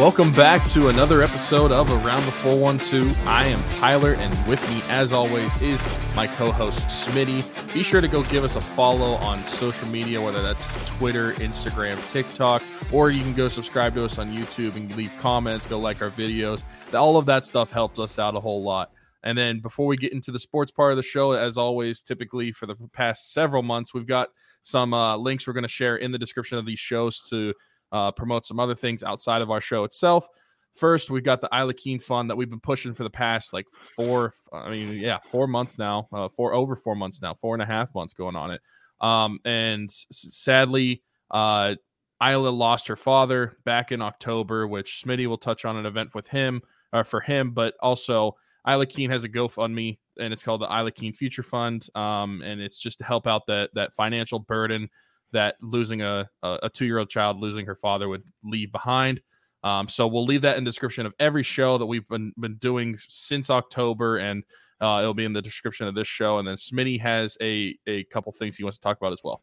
Welcome back to another episode of Around the 412. I am Tyler, and with me, as always, is my co host, Smitty. Be sure to go give us a follow on social media, whether that's Twitter, Instagram, TikTok, or you can go subscribe to us on YouTube and leave comments, go like our videos. All of that stuff helps us out a whole lot. And then before we get into the sports part of the show, as always, typically for the past several months, we've got some uh, links we're going to share in the description of these shows to uh, promote some other things outside of our show itself. First, we've got the Isla Keane Fund that we've been pushing for the past like four, I mean, yeah, four months now, uh, four over four months now, four and a half months going on it. Um, and s- sadly, uh, Isla lost her father back in October, which Smitty will touch on an event with him uh, for him, but also Isla Keane has a GoFundMe and it's called the Isla Keane Future Fund. Um, and it's just to help out that that financial burden that losing a a, two year old child losing her father would leave behind. Um, so we'll leave that in description of every show that we've been been doing since October, and uh, it'll be in the description of this show. And then Smitty has a a couple things he wants to talk about as well.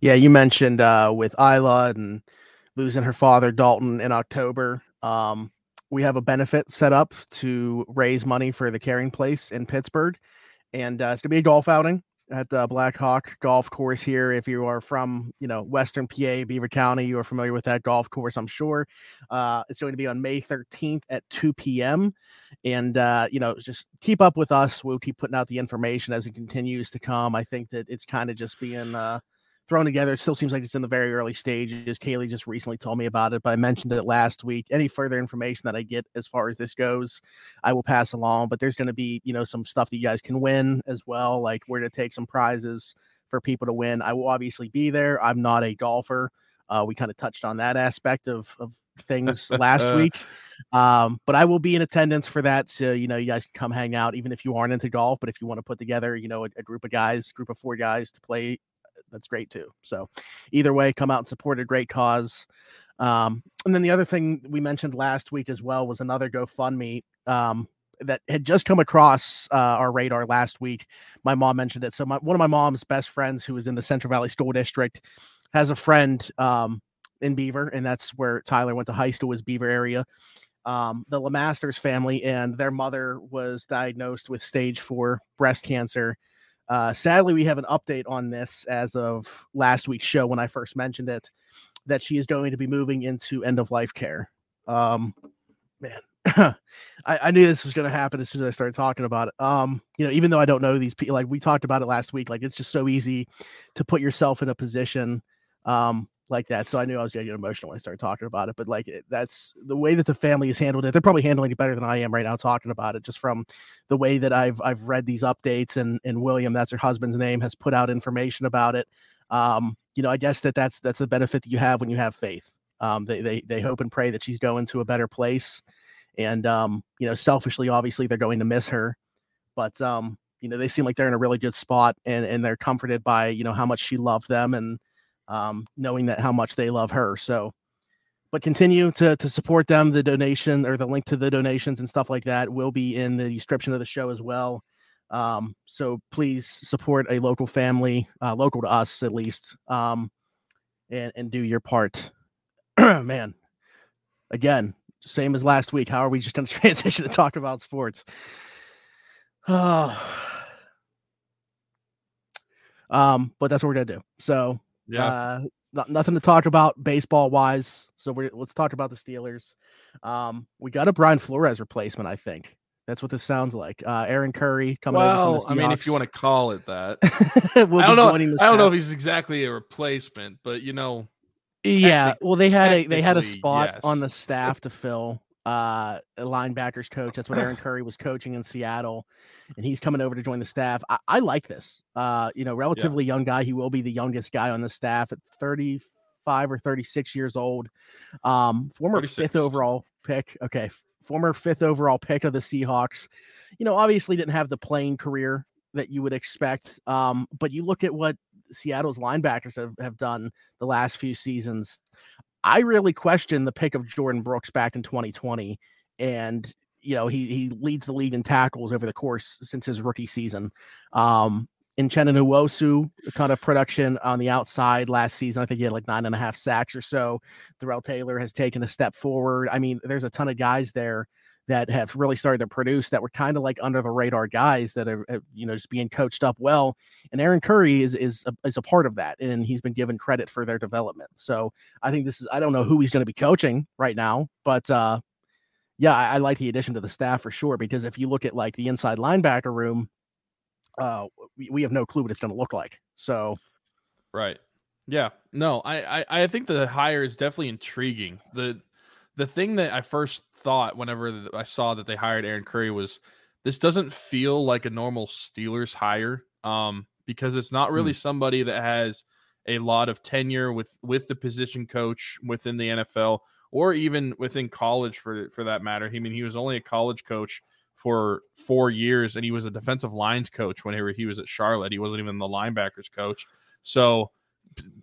Yeah, you mentioned uh, with Isla and losing her father Dalton in October. Um, we have a benefit set up to raise money for the Caring Place in Pittsburgh, and uh, it's gonna be a golf outing at the Black Hawk Golf Course here. If you are from you know Western PA, Beaver County, you are familiar with that golf course, I'm sure. Uh, it's going to be on May 13th at 2 p.m. And uh, you know, just keep up with us. We'll keep putting out the information as it continues to come. I think that it's kind of just being uh, thrown together. It still seems like it's in the very early stages. Kaylee just recently told me about it, but I mentioned it last week. Any further information that I get as far as this goes, I will pass along. But there's going to be, you know, some stuff that you guys can win as well. Like we're going to take some prizes for people to win. I will obviously be there. I'm not a golfer. Uh, we kind of touched on that aspect of of things last week. Um, but I will be in attendance for that. So, you know, you guys can come hang out, even if you aren't into golf. But if you want to put together, you know, a, a group of guys, group of four guys to play that's great too. So either way, come out and support a great cause. Um, and then the other thing we mentioned last week as well was another GoFundMe um, that had just come across uh, our radar last week. My mom mentioned it. So my, one of my mom's best friends, who is in the Central Valley School District, has a friend um, in Beaver, and that's where Tyler went to high school, was Beaver area. Um, the LeMasters family and their mother was diagnosed with stage four breast cancer. Uh, sadly, we have an update on this as of last week's show when I first mentioned it that she is going to be moving into end of life care. Um, man, I, I, knew this was going to happen as soon as I started talking about it. Um, you know, even though I don't know these people, like we talked about it last week, like it's just so easy to put yourself in a position um, like that. So I knew I was going to get emotional when I started talking about it. But like that's the way that the family has handled it. They're probably handling it better than I am right now talking about it, just from the way that I've I've read these updates and and William, that's her husband's name, has put out information about it. Um, you know, I guess that that's that's the benefit that you have when you have faith. Um, they they they hope and pray that she's going to a better place, and um, you know, selfishly, obviously, they're going to miss her, but um, you know, they seem like they're in a really good spot, and and they're comforted by you know how much she loved them and um, knowing that how much they love her. So, but continue to to support them. The donation or the link to the donations and stuff like that will be in the description of the show as well. Um, so please support a local family, uh, local to us at least, um, and and do your part. Man, again, same as last week. How are we just going to transition to talk about sports? Oh. Um, but that's what we're gonna do. So Yeah. uh, not, nothing to talk about baseball wise. So we're let's talk about the Steelers. Um, we got a Brian Flores replacement. I think that's what this sounds like. Uh, Aaron Curry coming well, I mean, if you want to call it that, to, will I don't know. I don't know if he's exactly a replacement, but you know, Yeah, well, they had a they had a spot on the staff to fill uh linebackers coach. That's what Aaron Curry was coaching in Seattle, and he's coming over to join the staff. I, I like this. Uh, you know, relatively young guy. He will be the youngest guy on the staff at 35 or 36 years old. Um, former 36. fifth overall pick. Okay, former fifth overall pick of the Seahawks. You know, obviously didn't have the playing career that you would expect. Um, but you look at what Seattle's linebackers have, have done the last few seasons. I really question the pick of Jordyn Brooks back in 2020. And, you know, he he leads the league in tackles over the course since his rookie season. Um, in Nwosu, a ton of production on the outside last season. I think he had like nine and a half sacks or so. Darrell Taylor has taken a step forward. I mean, there's a ton of guys there that have really started to produce that were kind of like under the radar guys that are, you know just being coached up well and Aaron Curry is is a, is a part of that and he's been given credit for their development. So I think this is I don't know who he's going to be coaching right now but uh yeah I, I like the addition to the staff for sure because if you look at like the inside linebacker room uh we, we have no clue what it's going to look like so right. Yeah no I, I I think the hire is definitely intriguing. The the thing that I first thought whenever I saw that they hired Aaron Curry was this doesn't feel like a normal Steelers hire um, because it's not really mm. somebody that has a lot of tenure with with the position coach within the NFL or even within college for for that matter. I mean, he was only a college coach for four years, and he was a defensive lines coach whenever he was at Charlotte. He wasn't even the linebackers coach. So,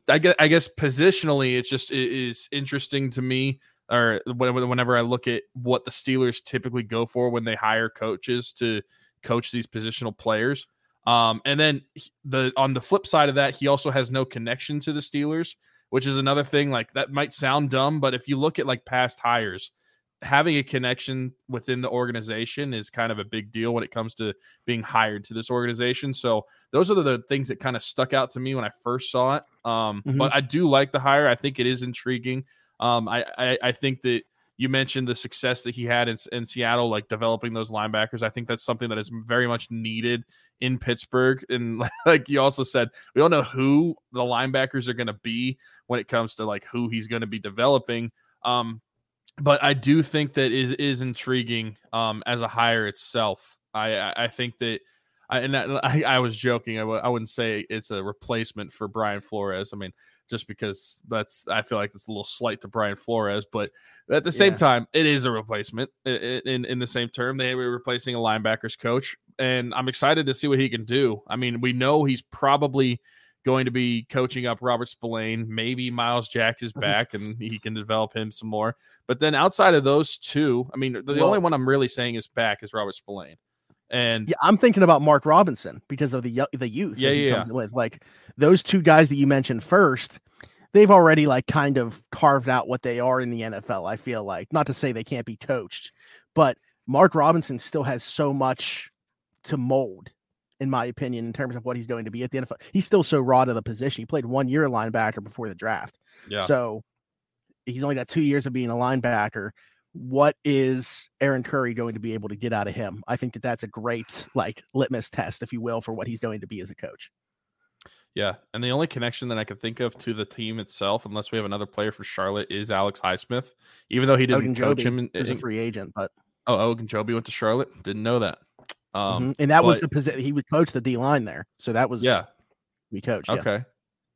I guess, I guess positionally, it just is interesting to me or whenever I look at what the Steelers typically go for when they hire coaches to coach these positional players. Um, and then the on the flip side of that, he also has no connection to the Steelers, which is another thing. Like that might sound dumb, but if you look at like past hires, having a connection within the organization is kind of a big deal when it comes to being hired to this organization. So those are the things that kind of stuck out to me when I first saw it. Um, mm-hmm. But I do like the hire. I think it is intriguing. Um, I, I, I think that you mentioned the success that he had in, in Seattle, like developing those linebackers. I think that's something that is very much needed in Pittsburgh. And like you also said, we don't know who the linebackers are going to be when it comes to like who he's going to be developing. Um, but I do think that is is intriguing um, as a hire itself. I I, I think that. I, and I, I was joking. I w- I wouldn't say it's a replacement for Brian Flores. I mean, just because that's I feel like it's a little slight to Brian Flores, but at the same yeah. time, it is a replacement in, in, in the same term. They were replacing a linebackers coach, and I'm excited to see what he can do. I mean, we know he's probably going to be coaching up Robert Spillane. Maybe Myles Jack is back and he can develop him some more. But then outside of those two, I mean, the, the well, only one I'm really saying is back is Robert Spillane. And yeah, I'm thinking about Mark Robinson because of the the youth. Yeah, yeah. With like those two guys that you mentioned first, they've already like kind of carved out what they are in the NFL. I feel like not to say they can't be coached, but Mark Robinson still has so much to mold, in my opinion, in terms of what he's going to be at the NFL. He's still so raw to the position. He played one year linebacker before the draft, yeah. So he's only got two years of being a linebacker what is Aaron Curry going to be able to get out of him? I think that that's a great like litmus test, if you will, for what he's going to be as a coach. Yeah, and the only connection that I can think of to the team itself, unless we have another player for Charlotte, is Alex Highsmith. Even though he didn't coach him, he's a free agent, but oh, Ogunjobi went to Charlotte. Didn't know that. Um, mm-hmm. and that but, was the position he would coach the D line there, so that was yeah, we coach. Okay,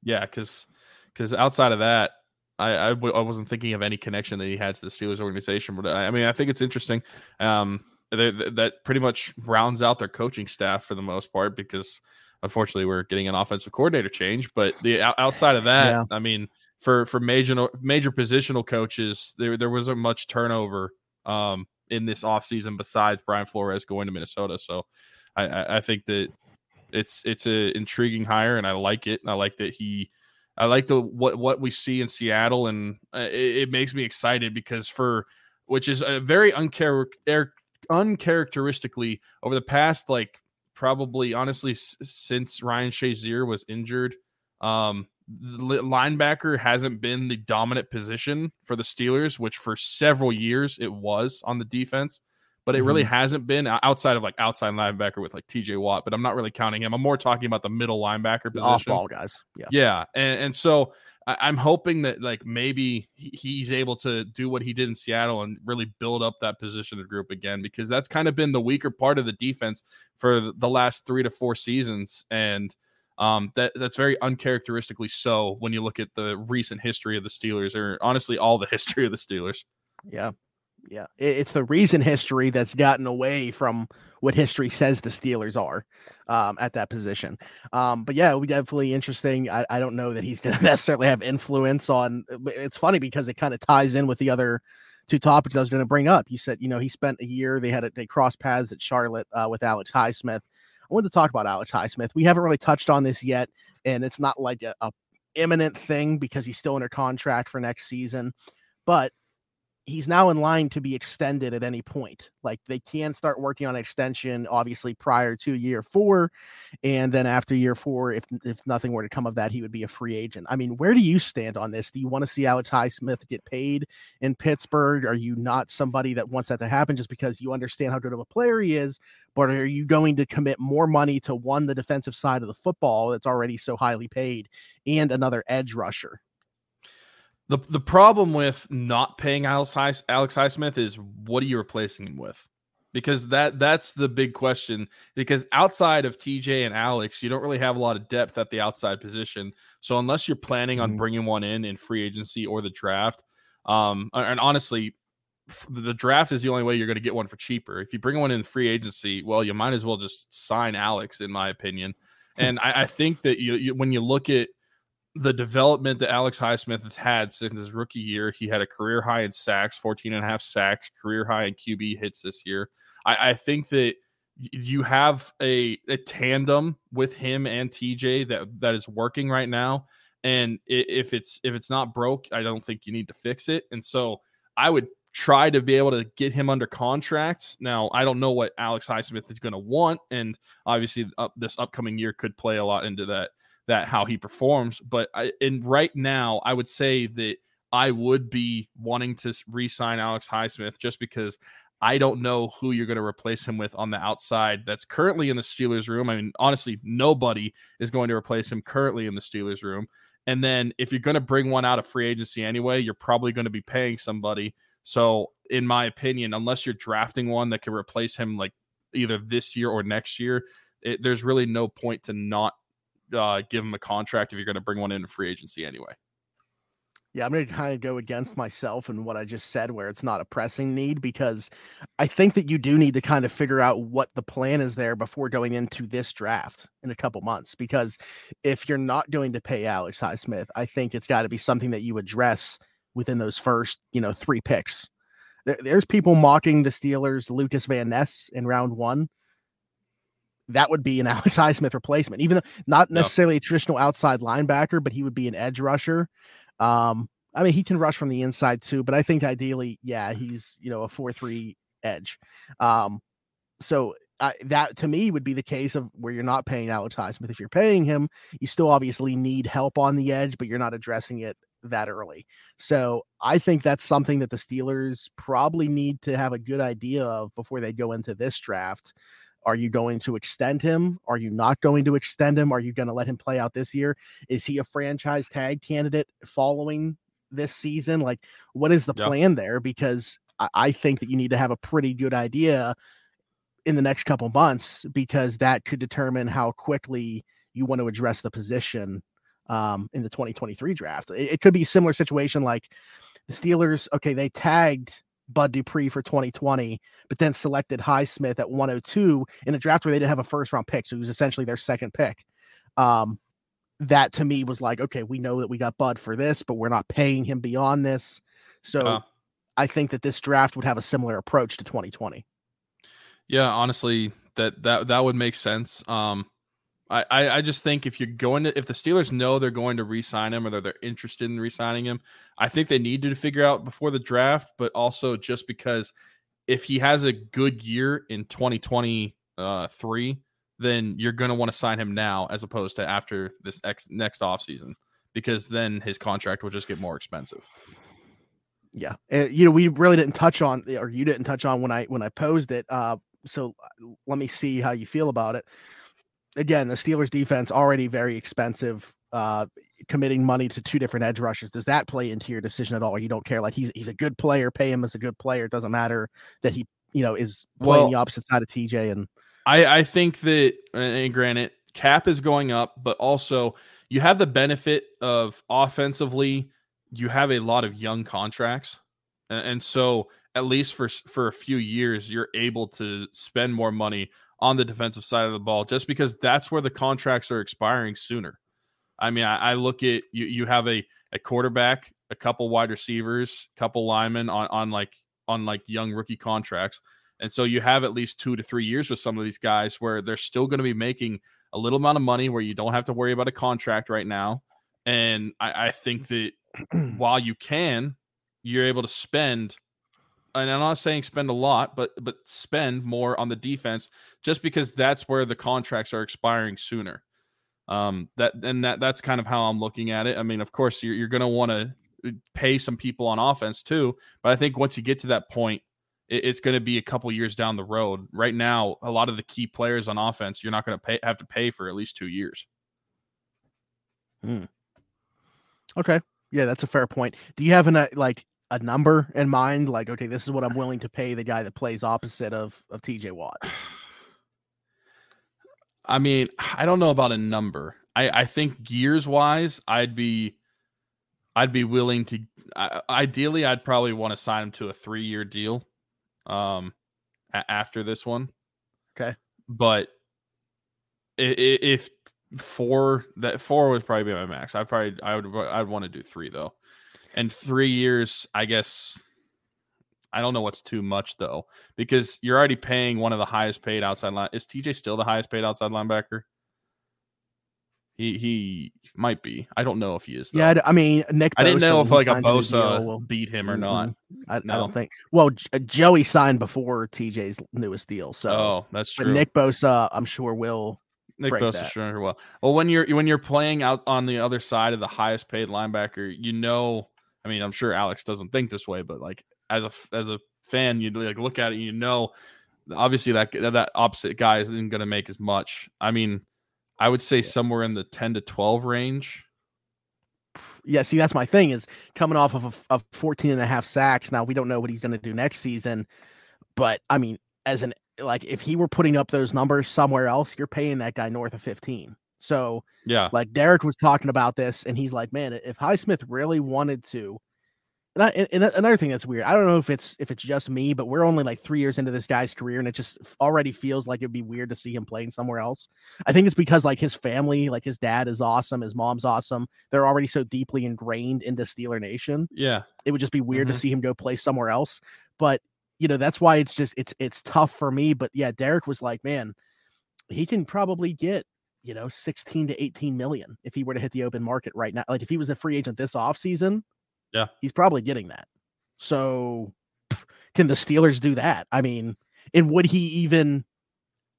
yeah, because because outside of that, I I w- I wasn't thinking of any connection that he had to the Steelers organization, but I, I mean I think it's interesting. Um, they, that pretty much rounds out their coaching staff for the most part because unfortunately we're getting an offensive coordinator change. But the outside of that, yeah. I mean, for for major major positional coaches, there there wasn't much turnover um, in this offseason besides Brian Flores going to Minnesota. So I, I think that it's it's an intriguing hire and I like it. And I like that he I like the what what we see in Seattle, and uh, it, it, makes me excited because for which is a very er, uncharacteristically over the past like probably honestly s- since Ryan Shazier was injured, um, linebacker hasn't been the dominant position for the Steelers, which for several years it was on the defense but it really mm-hmm. hasn't been outside of like outside linebacker with like TJ Watt, but I'm not really counting him. I'm more talking about the middle linebacker position. Off ball guys. Yeah. Yeah. And, and so I, am hoping that like maybe he's able to do what he did in Seattle and really build up that position of group again, because that's kind of been the weaker part of the defense for the last three to four seasons. And um, that that's very uncharacteristically so when you look at the recent history of the Steelers, or honestly all the history of the Steelers. Yeah, yeah. It's the reason history that's gotten away from what history says the Steelers are um, at that position. Um, but yeah, be definitely interesting. I, I don't know that he's going to necessarily have influence on. It's funny because it kind of ties in with the other two topics I was going to bring up. You said, you know, he spent a year. They had a, they crossed paths at Charlotte uh, with Alex Highsmith. I wanted to talk about Alex Highsmith. We haven't really touched on this yet, and it's not like a, a imminent thing because he's still under contract for next season. But he's now in line to be extended at any point. Like they can start working on extension, obviously prior to year four, and then after year four, if if nothing were to come of that, he would be a free agent. I mean, where do you stand on this? Do you want to see Alex Highsmith get paid in Pittsburgh? Are you not somebody that wants that to happen just because you understand how good of a player he is? But are you going to commit more money to one the defensive side of the football that's already so highly paid and another edge rusher? The the problem with not paying Alex High, Alex Highsmith is what are you replacing him with? Because that that's the big question. Because outside of TJ and Alex, you don't really have a lot of depth at the outside position. So unless you're planning on mm-hmm. bringing one in in free agency or the draft, um, and honestly, the draft is the only way you're going to get one for cheaper. If you bring one in free agency, well, you might as well just sign Alex, in my opinion. And I, I think that you, you when you look at the development that Alex Highsmith has had since his rookie year. He had a career high in sacks, 14 and a half sacks, career high in QB hits this year. I, I think that you have a, a tandem with him and TJ that that is working right now. And if it's if it's not broke, I don't think you need to fix it. And so I would try to be able to get him under contract. Now, I don't know what Alex Highsmith is going to want, and obviously, uh, this upcoming year could play a lot into that that how he performs. But I, in right now, I would say that I would be wanting to re-sign Alex Highsmith just because I don't know who you're going to replace him with on the outside. That's currently in the Steelers room. I mean, honestly, nobody is going to replace him currently in the Steelers room. And then if you're going to bring one out of free agency anyway, you're probably going to be paying somebody. So, in my opinion, unless you're drafting one that can replace him like either this year or next year, it, there's really no point to not uh, give him a contract if you're going to bring one in free agency anyway. Yeah, I'm going to kind of go against myself and what I just said, where it's not a pressing need, because I think that you do need to kind of figure out what the plan is there before going into this draft in a couple months. Because if you're not going to pay Alex Highsmith, I think it's got to be something that you address within those first, you know, three picks. There, there's people mocking the Steelers, Lucas Van Ness in round one that would be an Alex Highsmith replacement, even though not necessarily no. a traditional outside linebacker, but he would be an edge rusher. Um, I mean, he can rush from the inside too, but I think ideally, yeah, he's you know a four three edge. Um, so uh, that to me would be the case of where you're not paying Alex Highsmith. If you're paying him, you still obviously need help on the edge, but you're not addressing it that early. So I think that's something that the Steelers probably need to have a good idea of before they go into this draft. Are you going to extend him? Are you not going to extend him? Are you going to let him play out this year? Is he a franchise tag candidate following this season? Like, what is the yep. plan there? Because I, I think that you need to have a pretty good idea in the next couple months because that could determine how quickly you want to address the position um, in the 2023 draft. It, it, could be a similar situation like the Steelers. Okay, they tagged Bud Dupree for 2020, but then selected Highsmith at 102 in a draft where they didn't have a first round pick. So he was essentially their second pick. Um, that to me was like, okay, we know that we got Bud for this, but we're not paying him beyond this. So uh, I think that this draft would have a similar approach to 2020. Yeah, honestly, that that that would make sense. Um, I, I just think if you're going to if the Steelers know they're going to re-sign him or they're, they're interested in re-signing him, I think they need to figure out before the draft, but also just because if he has a good year in 2023, then you're going to want to sign him now as opposed to after this ex, next offseason because then his contract will just get more expensive. Yeah. And, you know, we really didn't touch on or you didn't touch on when I when I posed it. Uh so let me see how you feel about it again, the Steelers defense already very expensive. Uh, committing money to two different edge rushes does that play into your decision at all? You don't care? Like he's he's a good player, pay him as a good player. It doesn't matter that he you know is playing well, the opposite side of TJ. And I I think that and granted, cap is going up, but also you have the benefit of offensively, you have a lot of young contracts, and, and so at least for for a few years, you're able to spend more money on the defensive side of the ball just because that's where the contracts are expiring sooner. I mean, I, I look at you, you have a, a quarterback, a couple wide receivers, couple linemen on, on like on like young rookie contracts. And so you have at least two to three years with some of these guys where they're still going to be making a little amount of money where you don't have to worry about a contract right now. And I, I think that while you can, you're able to spend and I'm not saying spend a lot, but but spend more on the defense just because that's where the contracts are expiring sooner. Um, that and that that's kind of how I'm looking at it. I mean, of course, you're you're going to want to uh, pay some people on offense too, but I think once you get to that point, it, it's going to be a couple years down the road. Right now, a lot of the key players on offense, you're not going to pay have to pay for at least two years. Hmm. Okay, yeah, that's a fair point. Do you have an uh, like a number in mind? Like, okay, this is what I'm willing to pay the guy that plays opposite of of TJ Watt. I mean, I don't know about a number. I I think years wise, I'd be I'd be willing to. I, ideally, I'd probably want to sign him to a three year deal. Um, a- after this one. Okay, but if if four that four would probably be my max. I probably I would I'd want to do three though and three years, I guess. I don't know what's too much though, because you're already paying one of the highest paid outside line. Is TJ still the highest paid outside linebacker? He he might be. I don't know if he is. Though. Yeah, I mean Nick. Bosa, I didn't know if like a Bosa will, beat him or not. I, no. I, don't think. Well, J- uh, Joey signed before TJ's newest deal, so oh, that's true. But Nick Bosa, I'm sure will. Nick Bosa that. sure will. Well, when you're when you're playing out on the other side of the highest paid linebacker, you know I mean, I'm sure Alex doesn't think this way, but like as a as a fan, you'd like look at it, you know, obviously that that opposite guy isn't going to make as much. I mean, I would say yes. somewhere in the 10 to 12 range. Yeah, see, that's my thing is coming off of a, a 14 and a half sacks. Now we don't know what he's going to do next season, but I mean, as an like if he were putting up those numbers somewhere else, you're paying that guy north of 15. So yeah, like Derek was talking about this, and he's like, man, if Highsmith really wanted to, and, I, and another thing that's weird, I don't know if it's if it's just me, but we're only like three years into this guy's career, and it just already feels like it'd be weird to see him playing somewhere else. I think it's because like his family, like his dad is awesome, his mom's awesome. They're already so deeply ingrained into Steeler Nation. Yeah, it would just be weird mm-hmm. to see him go play somewhere else. But you know that's why it's just it's it's tough for me. But yeah, Derek was like, man, he can probably get you know 16 to 18 million if he were to hit the open market right now like if he was a free agent this offseason yeah. he's probably getting that. So can the steelers do that? I mean and would he even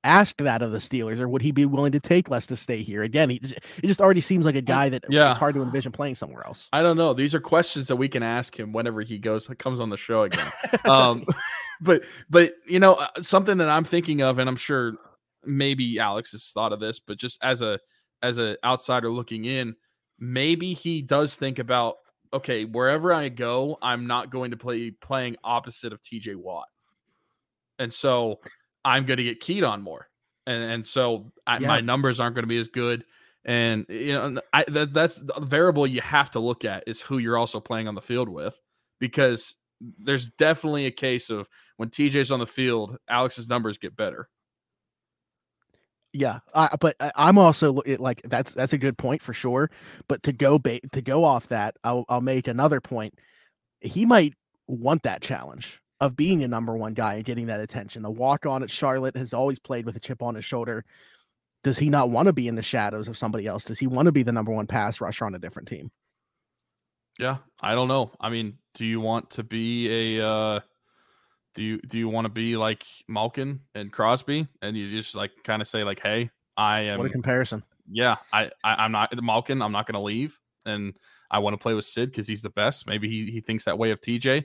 ask that of the steelers or would he be willing to take less to stay here? Again he it just already seems like a guy that yeah. it's hard to envision playing somewhere else. I don't know. These are questions that we can ask him whenever he goes comes on the show again. Um but but you know uh, something that i'm thinking of and i'm sure maybe Alex has thought of this, but just as a as an outsider looking in, maybe he does think about okay, wherever I go, I'm not going to play playing opposite of TJ Watt, and so I'm going to get keyed on more, and and so I, yeah. my numbers aren't going to be as good. And you know, I, that, that's the variable you have to look at is who you're also playing on the field with, because there's definitely a case of when TJ's on the field, Alex's numbers get better. Yeah, I, but I'm also like that's that's a good point for sure. But to go ba- to go off that, I'll I'll make another point. He might want that challenge of being a number one guy and getting that attention. A walk on at Charlotte has always played with a chip on his shoulder. Does he not want to be in the shadows of somebody else? Does he want to be the number one pass rusher on a different team? Yeah, I don't know. I mean, do you want to be a uh do you do you want to be like Malkin and Crosby, and you just like kind of say like, "Hey, I am." What a comparison! Yeah, I, I am not Malkin. I'm not going to leave, and I want to play with Sid because he's the best. Maybe he he thinks that way of TJ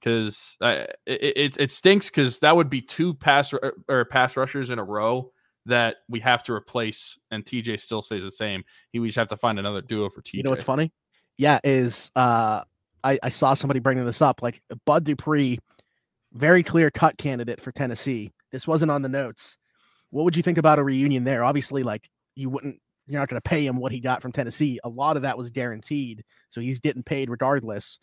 because it, it, it stinks because that would be two pass or, or pass rushers in a row that we have to replace, and TJ still stays the same. He we just have to find another duo for TJ. You know what's funny? Yeah, is uh I I saw somebody bringing this up like Bud Dupree very clear cut candidate for Tennessee. This wasn't on the notes. What would you think about a reunion there? Obviously, like you wouldn't, you're not going to pay him what he got from Tennessee. A lot of that was guaranteed, so he's getting paid regardless.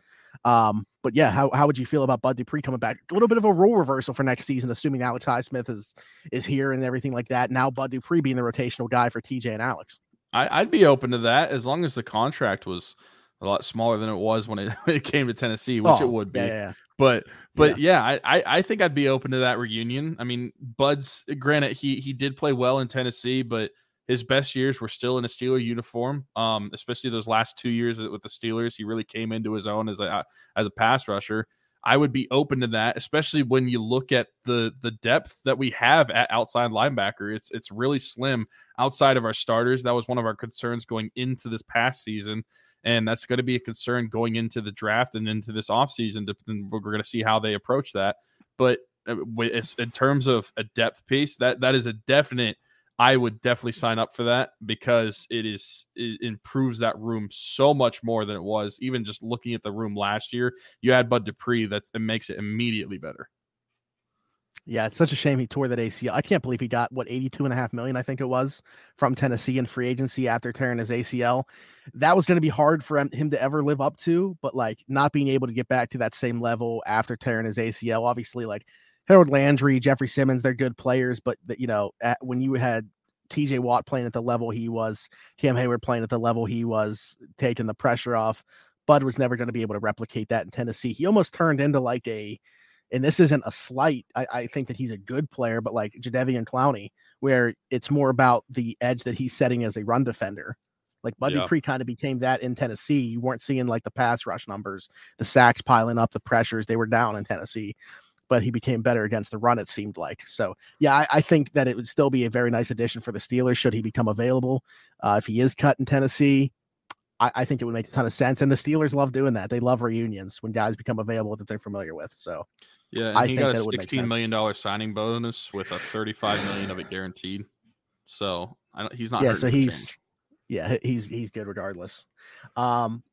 Um, but yeah, how, how would you feel about Bud Dupree coming back? A little bit of a role reversal for next season, assuming Alex Highsmith is is here and everything like that. Now Bud Dupree being the rotational guy for TJ and Alex. I, I'd be open to that as long as the contract was a lot smaller than it was when it, when it came to Tennessee, which Oh, it would be. Yeah, yeah. But but yeah, I, I I think I'd be open to that reunion. I mean, Bud's granted he he did play well in Tennessee, but his best years were still in a Steeler uniform. Um, especially those last two years with the Steelers, he really came into his own as a as a pass rusher. I would be open to that, especially when you look at the the depth that we have at outside linebacker. It's it's really slim outside of our starters. That was one of our concerns going into this past season and that's going to be a concern going into the draft and into this offseason. We're going to see how they approach that. But uh, in terms of a depth piece, that that is a definite. I would definitely sign up for that because it is it improves that room so much more than it was. Even just looking at the room last year, you had Bud Dupree. That's it makes it immediately better. Yeah, it's such a shame he tore that ACL. I can't believe he got what 82 and a half million, I think it was, from Tennessee in free agency after tearing his ACL. That was going to be hard for him to ever live up to, but like not being able to get back to that same level after tearing his ACL, obviously, like Harold Landry, Jeffrey Simmons, they're good players, but that you know, at, when you had TJ Watt playing at the level he was, Cam Heyward playing at the level he was, taking the pressure off, Bud was never going to be able to replicate that in Tennessee. He almost turned into like a and this isn't a slight. I, I think that he's a good player, but like Jadeveon Clowney, where it's more about the edge that he's setting as a run defender. Like Bud yeah. Dupree kind of became that in Tennessee. You weren't seeing like the pass rush numbers, the sacks piling up, the pressures. They were down in Tennessee, but he became better against the run, it seemed like. So, yeah, I, I think that it would still be a very nice addition for the Steelers should he become available. Uh, if he is cut in Tennessee, I, I, think it would make a ton of sense. And the Steelers love doing that. They love reunions when guys become available that they're familiar with. So, yeah, and I he got a it would make sixteen million dollar signing bonus with a thirty-five million of it guaranteed. So I don't, he's not. Yeah, so he's- change. yeah, he's he's good regardless. Um,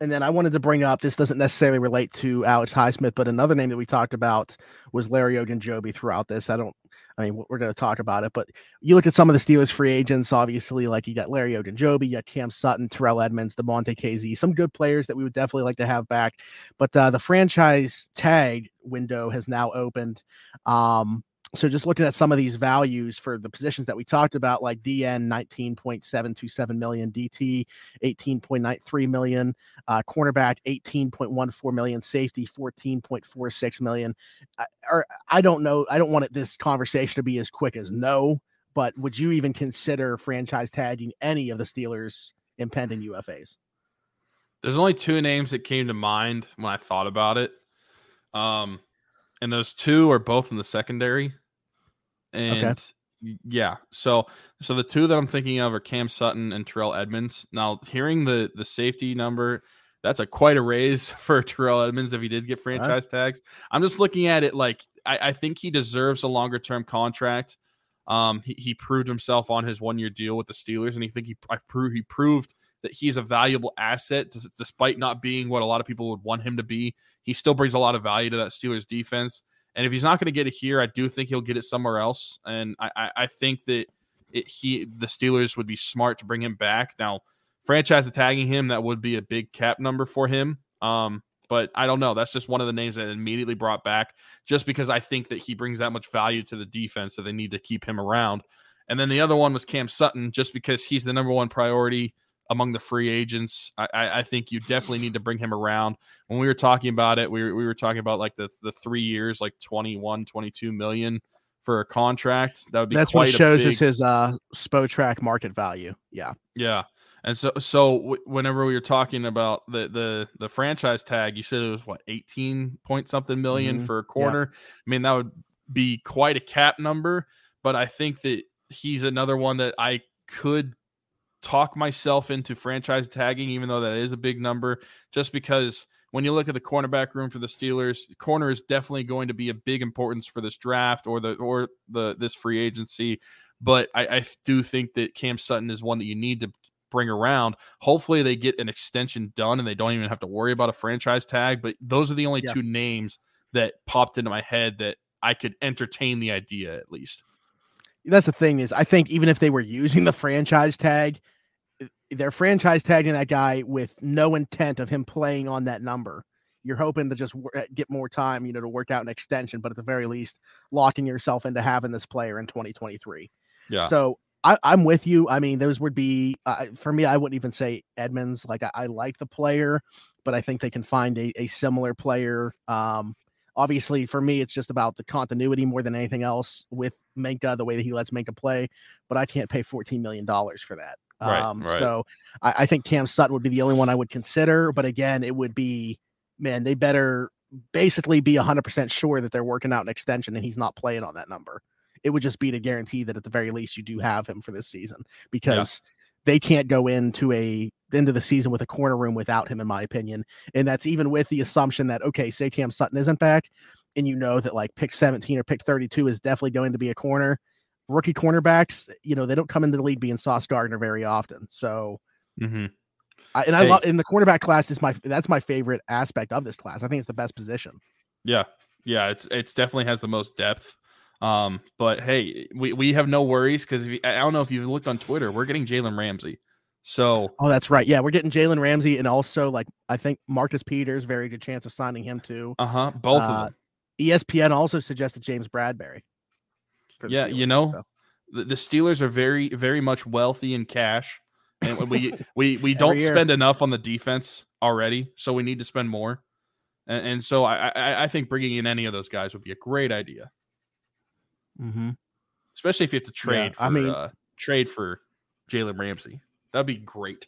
and then I wanted to bring up this doesn't necessarily relate to Alex Highsmith, but another name that we talked about was Larry Ogunjobi throughout this. I don't, I mean, we're going to talk about it, but you look at some of the Steelers free agents, obviously, like you got Larry Ogunjobi, you got Cam Sutton, Terrell Edmunds, Damontae Kazee, some good players that we would definitely like to have back. But uh, the franchise tag window has now opened. Um, so just looking at some of these values for the positions that we talked about, like DE 19.727 million, DT 18.93 million, uh, cornerback 18.14 million, safety 14.46 million. I, or I don't know. I don't want it, this conversation to be as quick as no, but would you even consider franchise tagging any of the Steelers impending UFAs? There's only two names that came to mind when I thought about it. Um, and those two are both in the secondary. And y- yeah, so so the two that I'm thinking of are Cam Sutton and Terrell Edmunds. Now, hearing the the safety number, that's a quite a raise for Terrell Edmunds if he did get franchise tags. I'm just looking at it like I, I think he deserves a longer term contract. Um, he, he proved himself on his one year deal with the Steelers, and he think he I prove he proved that he's a valuable asset despite not being what a lot of people would want him to be. He still brings a lot of value to that Steelers defense. And if he's not going to get it here, I do think he'll get it somewhere else. And I, I, I think that it, he the Steelers would be smart to bring him back. Now, franchise tagging him, that would be a big cap number for him. Um, but I don't know. That's just one of the names that immediately brought back just because I think that he brings that much value to the defense that they need to keep him around. And then the other one was Cam Sutton, just because he's the number one priority among the free agents. I, I, think you definitely need to bring him around. When we were talking about it, we were, we were talking about like the, the three years, like 21, 22 million for a contract. That would be That's quite what shows a big, is his uh Spotrac market value. Yeah. yeah. And so, so w- whenever we were talking about the the the franchise tag, you said it was what eighteen point something 1000000 Mhm. for a corner. I mean, that would be quite a cap number. But I think that he's another one that I could talk myself into franchise tagging, even though that is a big number. Just because when you look at the cornerback room for the Steelers, corner is definitely going to be a big importance for this draft or the or the this free agency. But I, I do think that Cam Sutton is one that you need to bring around. Hopefully, they get an extension done and they don't even have to worry about a franchise tag. But those are the only Yeah. two names that popped into my head that I could entertain the idea at least. that's the thing is I think even if they were using the franchise tag, they're franchise tagging that guy with no intent of him playing on that number. You're hoping to just uh, get more time, you know, to work out an extension, but at the very least, locking yourself into having this player in 2023. Yeah. So I, am with you. I mean, those would be uh, for me. I wouldn't even say Edmunds. Like I, I, like the player, but I think they can find a, a similar player. Um, obviously, for me, it's just about the continuity more than anything else with Minkah, the way that he lets Minkah play. But I can't pay fourteen million dollars for that. Right, um, right. So I, I think Cam Sutton would be the only one I would consider. But again, it would be man, they better basically be 100% sure that they're working out an extension and he's not playing on that number. It would just be to guarantee that at the very least you do have him for this season because yeah. they can't go into a into the season with a corner room without him, in my opinion. And that's even with the assumption that okay, say Cam Sutton isn't back, and you know that like pick 17 or pick 32 is definitely going to be a corner. Rookie cornerbacks, you know, they don't come into the league being Sauce Gardner very often. So mm-hmm. I, and I love in the cornerback class is my that's my favorite aspect of this class. I think it's the best position. Yeah, yeah, it's it's definitely has the most depth. Um, but hey, we, we have no worries because I don't know if you've looked on Twitter, we're getting Jalen Ramsey. So oh, that's right. Yeah, we're getting Jalen Ramsey, and also like I think Marcus Peters, very good chance of signing him too. Uh huh. Both of them. ESPN also suggested James Bradberry. Yeah, Steelers, you know, so. the, the Steelers are very very much wealthy in cash and we we we don't spend enough on the defense already, so we need to spend more. And, and so I, I, I think bringing in any of those guys would be a great idea. Mm-hmm. Especially if you have to trade. Yeah, for, I mean, uh, trade for Jalen Ramsey. That'd be great.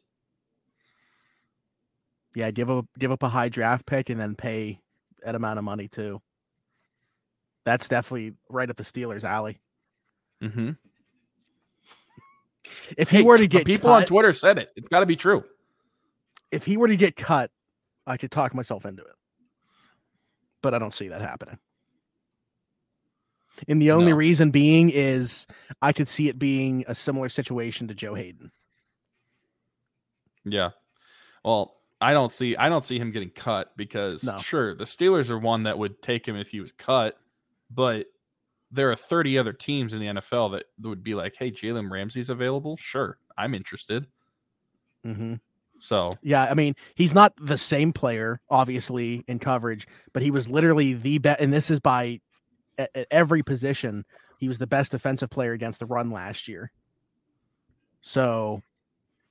Yeah, give up give up a high draft pick and then pay that amount of money too. That's definitely right up the Steelers' alley. Mm-hmm. If he hey, were to get people cut, on Twitter said it, it's got to be true. If he were to get cut, I could talk myself into it, but I don't see that happening. And the only no. reason being is I could see it being a similar situation to Joe Haden. Yeah. Well, I don't see I don't see him getting cut because no. sure, the Steelers are one that would take him if he was cut, but there are 30 other teams in the NFL that would be like, hey, Jalen Ramsey's available. Sure, I'm interested. Mm-hmm. So, yeah, I mean, he's not the same player, obviously, in coverage, but he was literally the best. And this is by at, at every position. He was the best defensive player against the run last year. So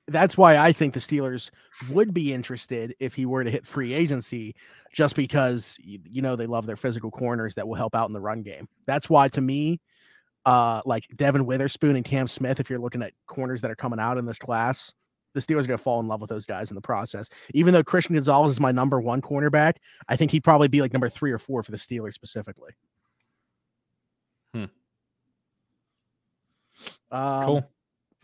that's why I think the Steelers would be interested if he were to hit free agency, just because you know they love their physical corners that will help out in the run game. That's why, to me, uh, like Devon Witherspoon and Cam Smith, if you're looking at corners that are coming out in this class, the Steelers are going to fall in love with those guys in the process. Even though Christian Gonzalez is my number one cornerback, I think he'd probably be like number three or four for the Steelers specifically. Hmm. Um, cool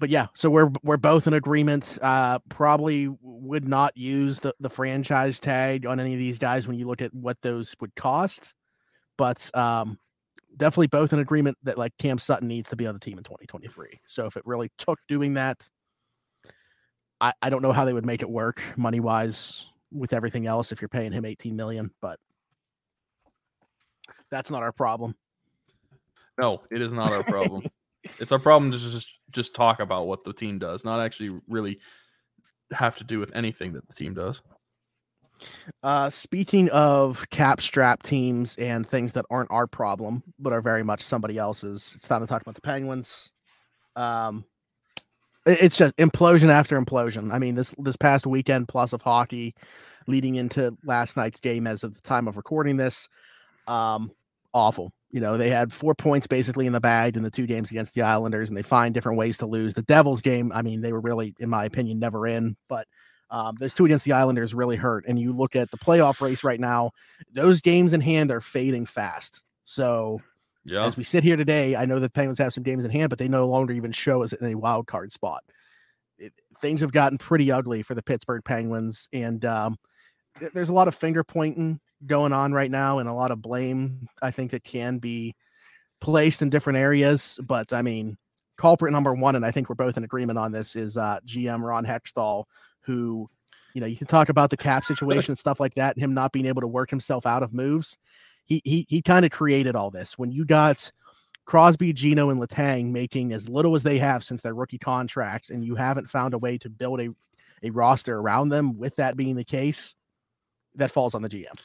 but yeah, so we're we're both in agreement. Uh, probably would not use the the franchise tag on any of these guys when you look at what those would cost. But um, definitely both in agreement that like Cam Sutton needs to be on the team in 2023. So if it really took doing that, I I don't know how they would make it work money wise with everything else if you're paying him 18 million, but that's not our problem. No, it is not our problem. it's our problem to just just talk about what the team does, not actually really have to do with anything that the team does. Uh, speaking of cap strap teams and things that aren't our problem, but are very much somebody else's, it's time to talk about the Penguins. Um, it's just implosion after implosion. I mean, this this past weekend plus of hockey, leading into last night's game as of the time of recording this, um, awful. You know, they had four points basically in the bag in the two games against the Islanders, and they find different ways to lose. The Devils game, I mean, they were really, in my opinion, never in, but um, those two against the Islanders really hurt. And you look at the playoff race right now, those games in hand are fading fast. So, yeah. as we sit here today, I know that the Penguins have some games in hand, but they no longer even show us in a wild card spot. It, things have gotten pretty ugly for the Pittsburgh Penguins, and um, there's a lot of finger pointing going on right now and a lot of blame I think that can be placed in different areas. But I mean, culprit number one, and I think we're both in agreement on this, is uh, GM Ron Hextall, who, you know, you can talk about the cap situation and stuff like that, and him not being able to work himself out of moves. He he he kind of created all this. When you got Crosby, Gino, and Letang making as little as they have since their rookie contracts, and you haven't found a way to build a, a roster around them, with that being the case, that falls on the GM.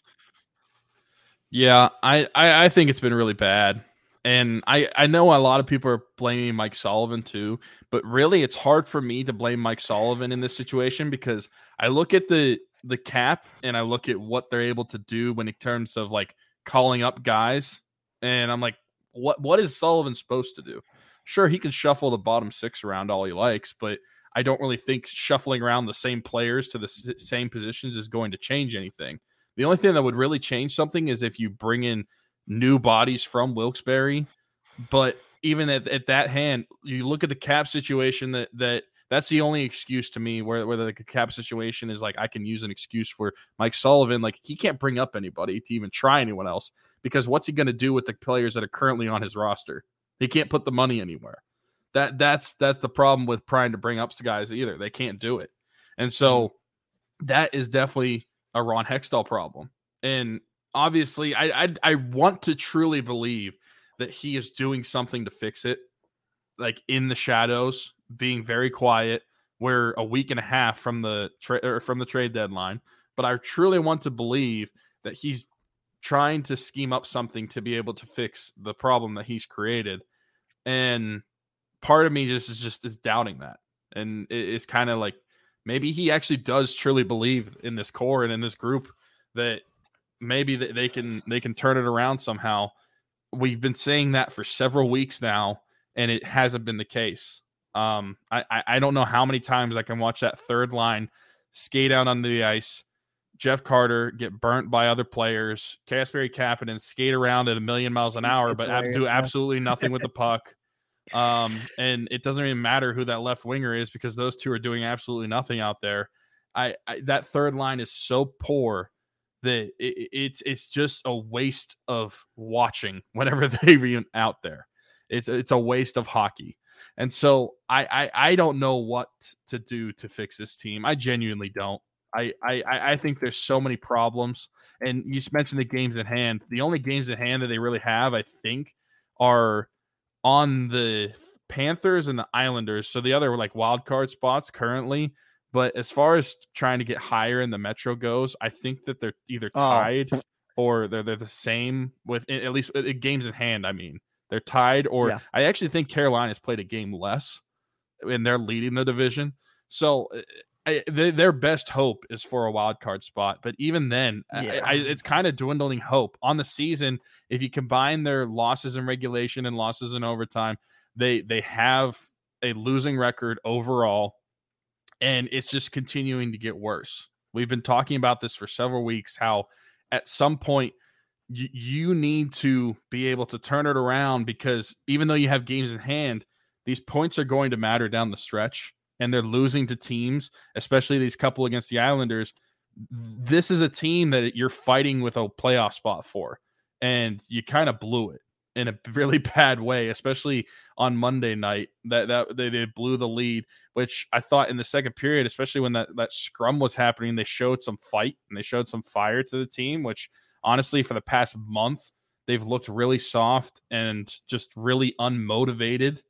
Yeah, I, I, I think it's been really bad, And I, I know a lot of people are blaming Mike Sullivan too, but really it's hard for me to blame Mike Sullivan in this situation because I look at the the cap and I look at what they're able to do when in terms of like calling up guys, and I'm like, what what is Sullivan supposed to do? Sure, he can shuffle the bottom six around all he likes, but I don't really think shuffling around the same players to the s- same positions is going to change anything. The only thing that would really change something is if you bring in new bodies from Wilkes-Barre. But even at, at that hand, you look at the cap situation that that that's the only excuse to me where, where the cap situation is like I can use an excuse for Mike Sullivan. Like he can't bring up anybody to even try anyone else because what's he going to do with the players that are currently on his roster? He can't put the money anywhere. That that's that's the problem with trying to bring up guys either. They can't do it, and so mm-hmm. that is definitely a Ron Hextall problem. And obviously, I I, I want to truly believe that he is doing something to fix it, like in the shadows, being very quiet. We're a week and a half from the tra- from the trade deadline, but I truly want to believe that he's trying to scheme up something to be able to fix the problem that he's created. And part of me just is just is doubting that. And it's kind of like maybe he actually does truly believe in this core and in this group that maybe they can they can turn it around somehow. We've been saying that for several weeks now, and it hasn't been the case. Um, I, I don't know how many times I can watch that third line skate out on the ice, Jeff Carter get burnt by other players, Kasperi Kapanen skate around at a million miles an hour, but do absolutely nothing with the puck. Um, and it doesn't even matter who that left winger is because those two are doing absolutely nothing out there. I, I that third line is so poor that it, it's it's just a waste of watching whenever they're out there. It's it's a waste of hockey. And so I, I I don't know what to do to fix this team. I genuinely don't. I, I I think there's so many problems. And you mentioned the games at hand. The only games at hand that they really have, I think, are on the Panthers and the Islanders. So the other like wild card spots currently. But as far as trying to get higher in the Metro goes, I think that they're either oh. tied oh. or they're they're the same with at least uh, uh, games in hand. I mean, they're tied, or yeah. I actually think Carolina's played a game less, and they're leading the division. So uh, I, their best hope is for a wild card spot, but even then, yeah. I, I, it's kind of dwindling hope on the season. If you combine their losses in regulation and losses in overtime, they they have a losing record overall, and it's just continuing to get worse. We've been talking about this for several weeks. How at some point you, you need to be able to turn it around because even though you have games in hand, these points are going to matter down the stretch and they're losing to teams, especially these couple against the Islanders. This is a team that you're fighting with a playoff spot for, and you kind of blew it in a really bad way, especially on Monday night. That that they, they blew the lead, which I thought in the second period, especially when that that scrum was happening, they showed some fight and they showed some fire to the team. Which honestly, for the past month, they've looked really soft and just really unmotivated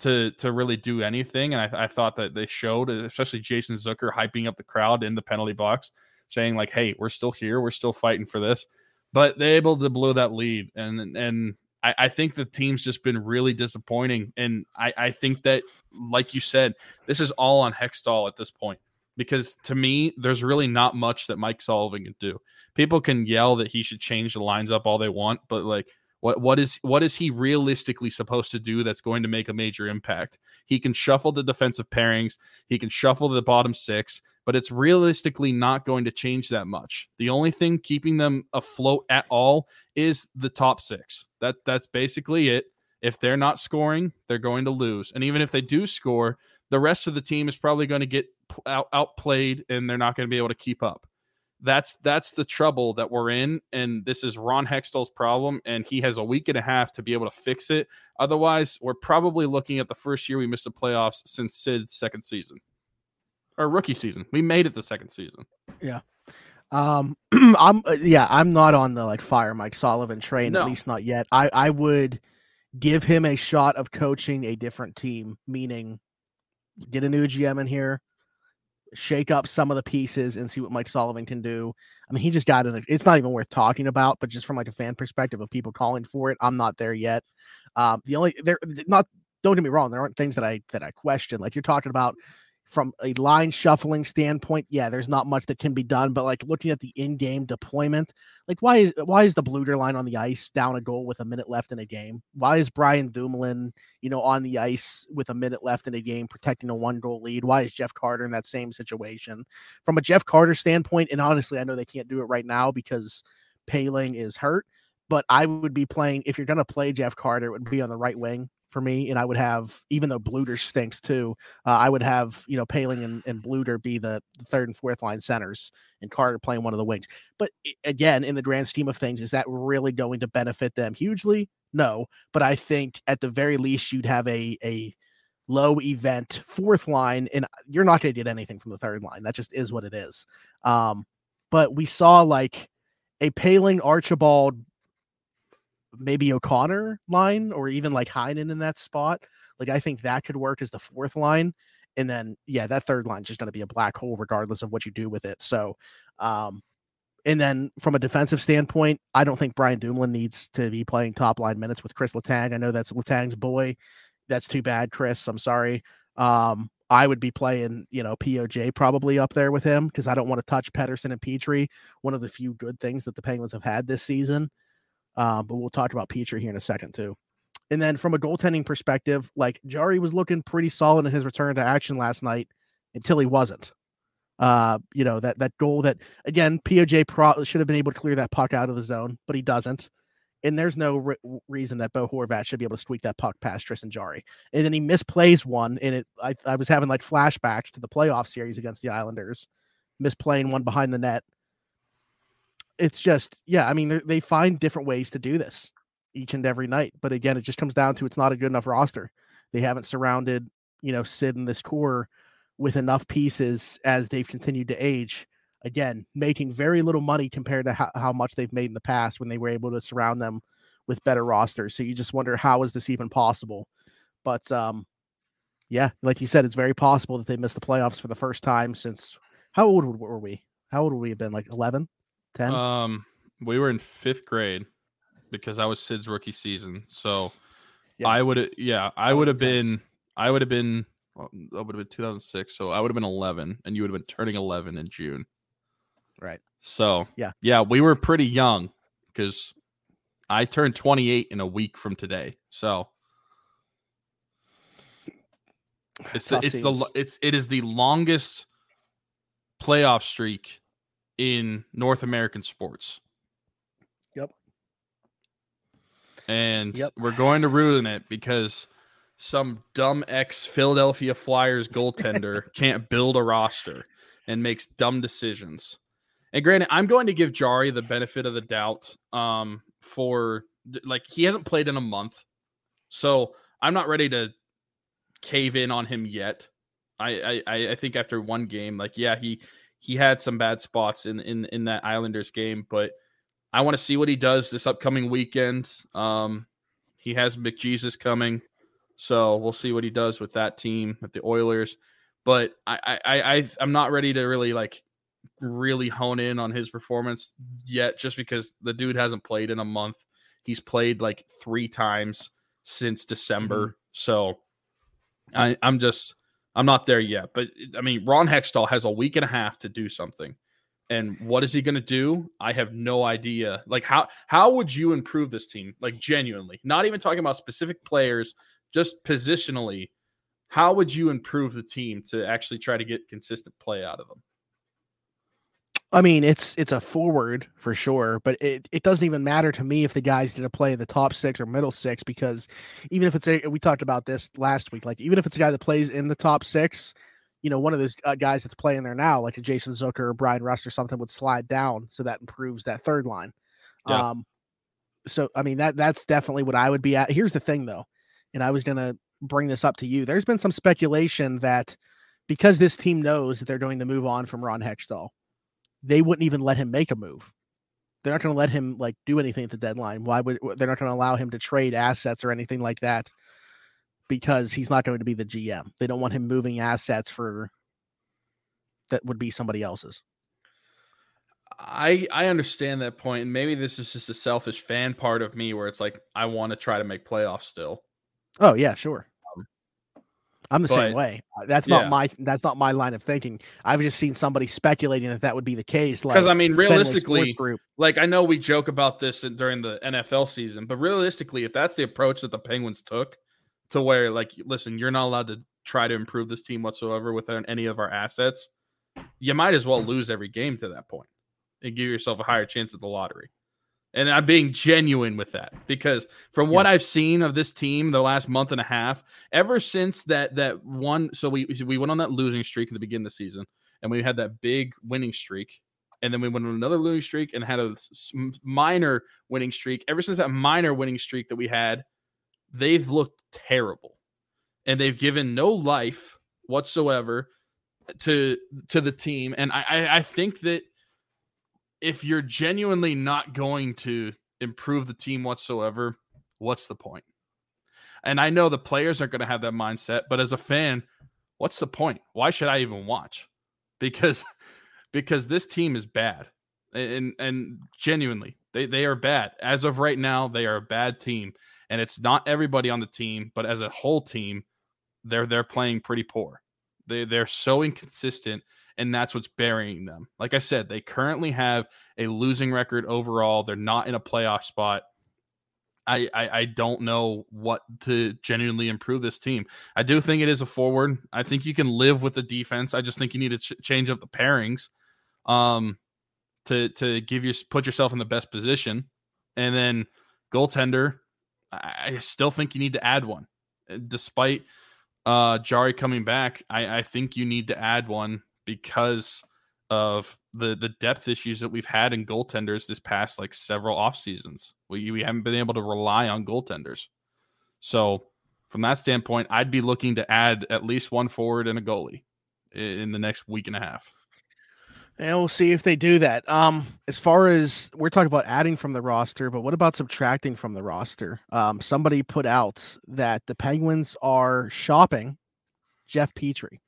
to to really do anything. And I, I thought that they showed, especially Jason Zucker hyping up the crowd in the penalty box, saying like, "Hey, we're still here, we're still fighting for this." But they're able to blow that lead, and and I, I think the team's just been really disappointing. And I, I think that, like you said, this is all on Hextall at this point because to me, there's really not much that Mike Sullivan can do. People can yell that he should change the lines up all they want, but like what what is what is he realistically supposed to do that's going to make a major impact? He can shuffle the defensive pairings, he can shuffle the bottom six, but it's realistically not going to change that much. The only thing keeping them afloat at all is the top six. That that's basically it. If they're not scoring, they're going to lose. And even if they do score, the rest of the team is probably going to get out, outplayed and they're not going to be able to keep up that's that's the trouble that we're in and this is ron hextall's problem and he has a week and a half to be able to fix it. Otherwise we're probably looking at the first year we missed the playoffs since sid's second season. Or rookie season. We made it the second season. Yeah. Um i'm uh, yeah i'm not on the like fire mike sullivan train no. at least not yet. I i would give him a shot of coaching a different team meaning get a new gm in here shake up some of the pieces and see what Mike Sullivan can do. I mean, he just got in. it's not even worth talking about, but just from like a fan perspective of people calling for it, I'm not there yet. Um, the only they're not. Don't get me wrong. There aren't things that I that I question. Like you're talking about from a line shuffling standpoint, yeah, there's not much that can be done. But like looking at the in-game deployment, like why is why is the Blueger line on the ice down a goal with a minute left in a game? Why is Brian Dumoulin, you know, on the ice with a minute left in a game protecting a one-goal lead? Why is Jeff Carter in that same situation? From a Jeff Carter standpoint, and honestly, I know they can't do it right now because Poehling is hurt. But I would be playing if you're to play Jeff Carter, it would be on the right wing for me, and I would have even though Blueger stinks too, uh, I would have you know Poehling and, and Blueger be the, the, third and fourth line centers, and Carter playing one of the wings. But again, in the grand scheme of things, is that really going to benefit them hugely? No, but I think at the very least you'd have a a low event fourth line, and you're not going to get anything from the third line. That just is what it is. Um, but we saw like a Poehling Archibald maybe O'Connor line or even like Heinen in that spot. Like I think that could work as the fourth line. And then yeah, that third line is just going to be a black hole regardless of what you do with it. So um and then from a defensive standpoint, I don't think Brian Dumoulin needs to be playing top line minutes with Chris Letang. I know that's Letang's boy. That's too bad, Chris. I'm sorry. Um, I would be playing, you know, POJ probably up there with him because I don't want to touch Pettersson and Petry, One of the few good things that the Penguins have had this season. Uh, but we'll talk about Petry here in a second too. And then from a goaltending perspective, like Jarry was looking pretty solid in his return to action last night until he wasn't. Uh, you know that that goal that again POJ pro- should have been able to clear that puck out of the zone, but he doesn't. And there's no re- reason that Bo Horvat should be able to squeak that puck past Tristan Jarry. And then he misplays one, and it I, I was having like flashbacks to the playoff series against the Islanders, misplaying one behind the net it's just yeah i mean they find different ways to do this each and every night but again it just comes down to it's not a good enough roster. They haven't surrounded you know sid and this core with enough pieces as they've continued to age again making very little money compared to how, how much they've made in the past when they were able to surround them with better rosters. So you just wonder how is this even possible? But um yeah like you said it's very possible that they missed the playoffs for the first time since how old were we? How old would we have been like 11 10? Um, we were in fifth grade because I was Sid's rookie season. So yeah. I would, yeah, I would have been, I would have been, well, that would have been 2006. So I would have been 11 and you would have been turning 11 in June. Right. So, yeah, yeah, we were pretty young because I turned 28 in a week from today. So it's, the, it's the, it's, it is the longest playoff streak in North American sports. Yep. And yep. we're going to ruin it because some dumb ex Philadelphia Flyers goaltender can't build a roster and makes dumb decisions. And granted, I'm going to give Jarry the benefit of the doubt um, for like he hasn't played in a month. So I'm not ready to cave in on him yet. I, I I think after one game, like yeah, he he had some bad spots in in in that Islanders game, but I want to see what he does this upcoming weekend. Um, he has McJesus coming, so we'll see what he does with that team with the Oilers. But I I I I'm not ready to really like really hone in on his performance yet, just because the dude hasn't played in a month. He's played like three times since December, mm-hmm. so I I'm just I'm not there yet, but I mean, Ron Hextall has a week and a half to do something. And what is he going to do? I have no idea. Like how how would you improve this team? Like genuinely, not even talking about specific players, just positionally. How would you improve the team to actually try to get consistent play out of them? I mean, it's it's a forward for sure, but it, it doesn't even matter to me if the guy's going to play in the top six or middle six because even if it's a we talked about this last week, like even if it's a guy that plays in the top six, you know, one of those uh, guys that's playing there now, like a Jason Zucker or Bryan Rust or something, would slide down, so that improves that third line. Yeah. Um, so I mean that that's definitely what I would be at. Here's the thing though, and I was gonna bring this up to you. There's been some speculation that because this team knows that they're going to move on from Ron Hextall they wouldn't even let him make a move. They're not going to let him like do anything at the deadline. Why would they're not going to allow him to trade assets or anything like that? Because he's not going to be the GM. They don't want him moving assets for that would be somebody else's. I I understand that point, and maybe this is just a selfish fan part of me where it's like I want to try to make playoffs still. Oh yeah, sure. I'm the but- same way. Uh, That's yeah. not my that's not my line of thinking. I've just seen somebody speculating that that would be the case. Like Because I mean, realistically, like I know we joke about this during the NFL season, but realistically, if that's the approach that the Penguins took, to where like, listen, you're not allowed to try to improve this team whatsoever without any of our assets, you might as well lose every game to that point and give yourself a higher chance at the lottery. And I'm being genuine with that because from what I've seen of this team the last month and a half, ever since that that one, so we we went on that losing streak at the beginning of the season, and we had that big winning streak, and then we went on another losing streak and had a minor winning streak. Ever since that minor winning streak that we had, they've looked terrible, and they've given no life whatsoever to to the team. And I I, I think that if you're genuinely not going to improve the team whatsoever, what's the point? And I know the players aren't going to have that mindset, but as a fan, what's the point? Why should I even watch? Because because this team is bad. And and genuinely, they they are bad. As of right now, they are a bad team. And it's not everybody on the team, but as a whole team, they're they're playing pretty poor. They they're so inconsistent and that's what's burying them. Like I said, they currently have a losing record overall. They're not in a playoff spot. I, I I don't know what to genuinely improve this team. I do think it is a forward. I think you can live with the defense. I just think you need to ch- change up the pairings, um, to to give your put yourself in the best position, and then goaltender. I, still think you need to add one, Uh, despite uh Jarry coming back. I I think you need to add one because of the the depth issues that we've had in goaltenders this past like several off seasons. We we haven't been able to rely on goaltenders. So from that standpoint, I'd be looking to add at least one forward and a goalie in the next week and a half. And we'll see if they do that. Um, as far as we're talking about adding from the roster, but what about subtracting from the roster? Um, somebody put out that the Penguins are shopping Jeff Petry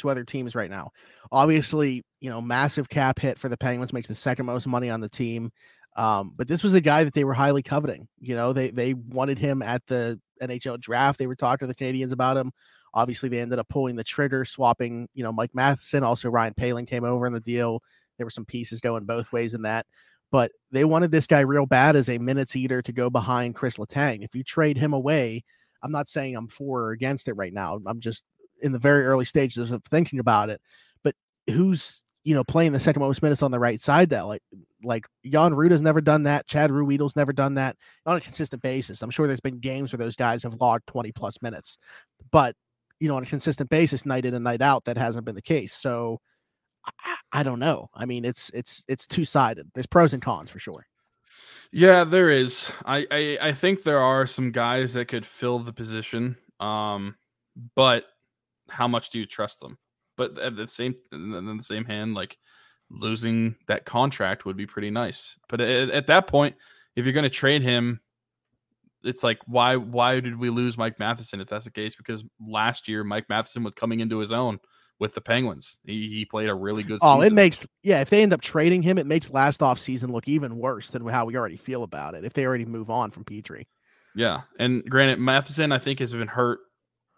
to other teams right now. Obviously, you know, massive cap hit for the Penguins makes the second most money on the team. Um, but this was a guy that they were highly coveting. You know, they they wanted him at the NHL draft. They were talking to the Canadiens about him. Obviously, they ended up pulling the trigger, swapping, you know, Mike Matheson. Also, Ryan Poehling came over in the deal. There were some pieces going both ways in that. But they wanted this guy real bad as a minutes eater to go behind Chris Letang. If you trade him away, I'm not saying I'm for or against it right now. I'm just in the very early stages of thinking about it. But who's you know playing the second most minutes on the right side that like like Jan Rutta's never done that. Chad Ruhwedel's never done that on a consistent basis. I'm sure there's been games where those guys have logged 20 plus minutes, but you know on a consistent basis, night in and night out, that hasn't been the case. So I, I don't know. I mean, it's it's it's two sided. There's pros and cons for sure. Yeah, there is. I, I I think there are some guys that could fill the position. Um, but how much do you trust them? But at the same in the same hand, like losing that contract would be pretty nice. But at, at that point, if you're going to trade him, it's like why why did we lose Mike Matheson if that's the case? Because last year Mike Matheson was coming into his own with the Penguins. He, he played a really good. Oh, it makes yeah. If they end up trading him, it makes last off season look even worse than how we already feel about it. If they already move on from Petry, Yeah, and granted, Matheson I think has been hurt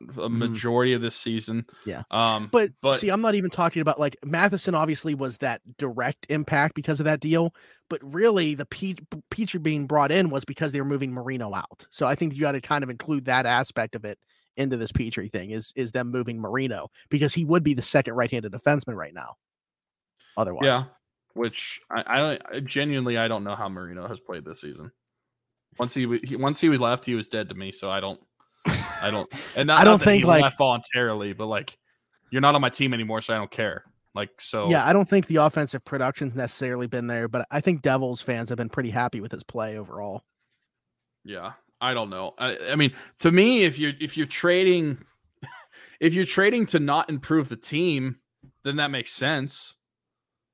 a Mhm. majority of this season. Yeah. Um, but, But- see, I'm not even talking about like Matheson. Obviously, was that direct impact because of that deal, but really the Pe- Petry being brought in was because they were moving Marino out. So I think you got to kind of include that aspect of it into this Petry thing. Is is them moving Marino because he would be the second right-handed defenseman right now. Otherwise, yeah, which I, I don't I genuinely I don't know how Marino has played this season. Once he, he once he was left, he was dead to me. So I don't, I don't, and not, I don't think, like- voluntarily, but like you're not on my team anymore, so I don't care. Like so, Yeah, I don't think the offensive production's necessarily been there, but I think Devils fans have been pretty happy with his play overall. Yeah, I don't know. I, I mean, to me, if you're if you're trading, if you're trading to not improve the team, then that makes sense.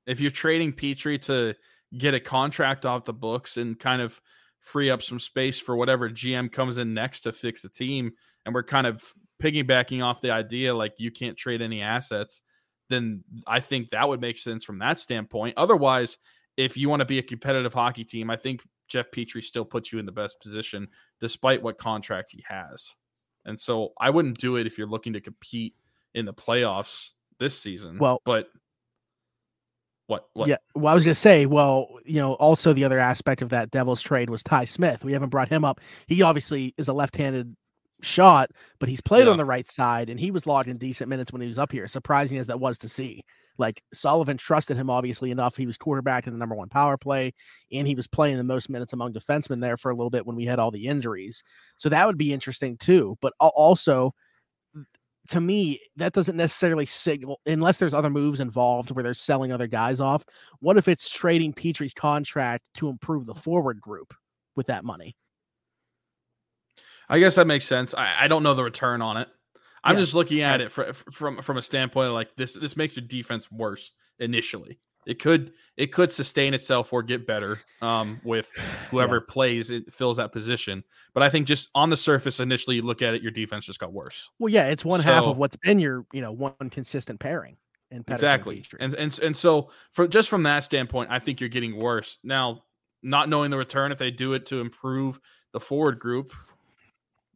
If you're trading Petry to get a contract off the books and kind of free up some space for whatever GM comes in next to fix the team, and we're kind of piggybacking off the idea like you can't trade any assets, then I think that would make sense from that standpoint. Otherwise, if you want to be a competitive hockey team, I think Jeff Petry still puts you in the best position despite what contract he has. And so I wouldn't do it if you're looking to compete in the playoffs this season. Well, but what? What? Yeah. Well, I was going to say, well, you know, also the other aspect of that Devils trade was Ty Smith. We haven't brought him up. He obviously is a left handed shot, but he's played Yeah. on the right side and he was logging decent minutes when he was up here, surprising as that was to see. Like Sullivan trusted him obviously enough. He was quarterback in the number one power play, and he was playing the most minutes among defensemen there for a little bit when we had all the injuries. So that would be interesting too. But also, to me, that doesn't necessarily signal unless there's other moves involved where they're selling other guys off. What if it's trading Petry's contract to improve the forward group with that money? I guess that makes sense. I, I don't know the return on it. I'm Yeah. just looking at it fr- fr- from from a standpoint of like this. This makes your defense worse initially. It could it could sustain itself or get better um, with whoever plays it fills that position. But I think just on the surface, initially, you look at it, your defense just got worse. Well, yeah, it's one half of what's been your, you know, one consistent pairing. In Pettersson exactly and, and and so for just from that standpoint i think you're getting worse now not knowing the return if they do it to improve the forward group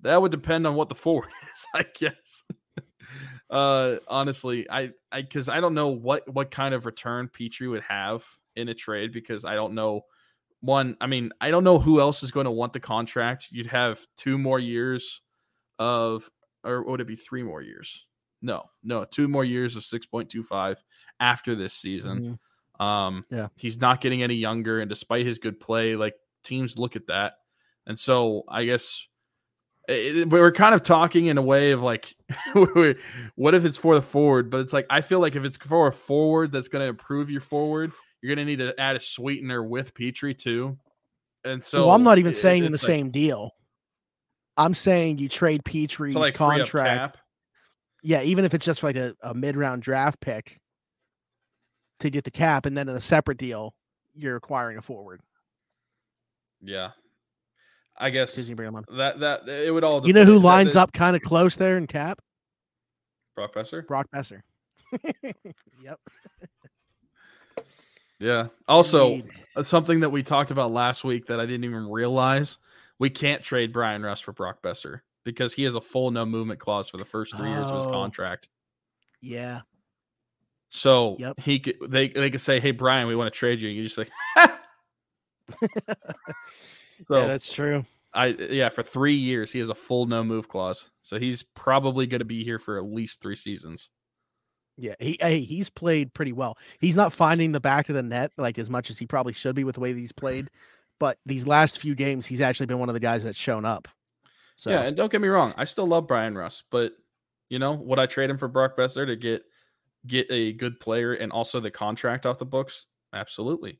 that would depend on what the forward is i guess uh honestly i i because i don't know what what kind of return petry would have in a trade because i don't know one i mean i don't know who else is going to want the contract you'd have two more years of or would it be three more years no, no, two more years of 6.25 after this season. Mhm. Um, Yeah. he's not getting any younger, and despite his good play, like teams look at that, and so I guess it, it- we're kind of talking in a way of like, what if it's for the forward? But it's like I feel like if it's for a forward that's going to improve your forward, you're going to need to add a sweetener with Petry too. And so well, I'm not even it- saying in the like- same deal. I'm saying you trade Petry's to like contract. Yeah, even if it's just like a, a mid round draft pick to get the cap, and then in a separate deal, you're acquiring a forward. Yeah, I guess Disney bring him on. that that it would all. You know who lines up kind of close there in cap? Brock Boeser. Brock Boeser. yep. Yeah. Also, Indeed. uh, something that we talked about last week that I didn't even realize we can't trade Bryan Rust for Brock Boeser because he has a full no movement clause for the first three years of his Oh. contract. yeah. So Yep. he could they they could say, "Hey Brian, we want to trade you." And you just like, so yeah, that's true. I yeah for three years he has a full no move clause. So he's probably going to be here for at least three seasons. Yeah, he hey, he's played pretty well. He's not finding the back of the net like as much as he probably should be with the way that he's played, but these last few games he's actually been one of the guys that's shown up. So Yeah, and don't get me wrong, I still love Bryan Rust, but you know, would I trade him for Brock Boeser to get get a good player and also the contract off the books? Absolutely.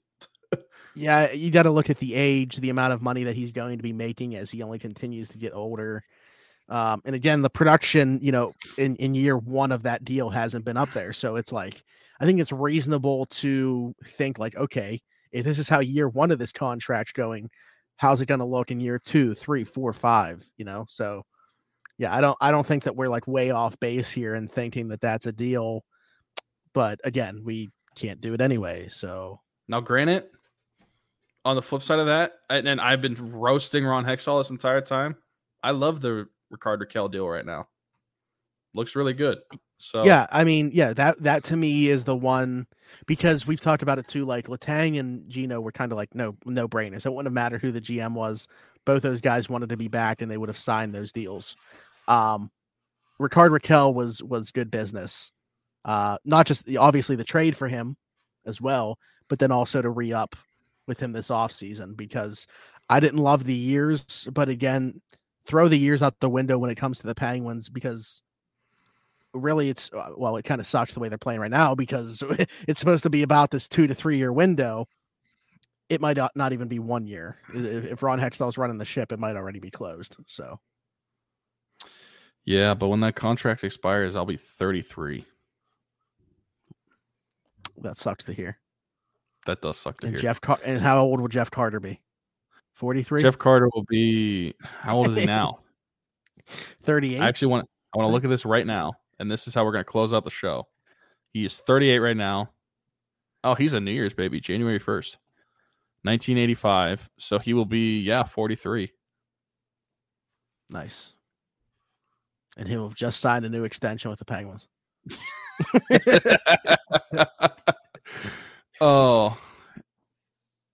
Yeah, you got to look at the age, the amount of money that he's going to be making as he only continues to get older. Um, and again, the production, you know, in, in year one of that deal hasn't been up there. So it's like, I think it's reasonable to think like, okay, if this is how year one of this contract's going, how's it going to look in year two, three, four, five? You know, so yeah, I don't, I don't think that we're like way off base here and thinking that that's a deal. But again, we can't do it anyway. So Now, granted, on the flip side of that, and, and I've been roasting Ron Hextall this entire time. I love the Rickard Rakell deal right now. Looks really good. So Yeah, I mean, yeah, that that to me is the one because we've talked about it too. Like Letang and Gino were kind of like no no brainers. It wouldn't have mattered who the GM was. Both those guys wanted to be back, and they would have signed those deals. Um, Rickard Rakell was was good business. Uh, not just the, obviously the trade for him as well, but then also to re up with him this offseason because I didn't love the years, but again, throw the years out the window when it comes to the Penguins because really it's uh, well it kind of sucks the way they're playing right now because it's supposed to be about this two to three year window. It might not, even be one year. If, if ron hextall's running the ship it might already be closed so. Yeah, but when that contract expires, I'll be 33. that sucks to hear That does suck to and hear. jeff Car- and how old will jeff carter be 43 Jeff Carter will be how old is he now? 38 I actually want I want to look at this right now, and this is how we're going to close out the show. He is 38 right now. Oh, he's a New Year's baby, January 1st, 1985. So he will be, yeah, 43. Nice. And he'll have just signed a new extension with the Penguins. oh,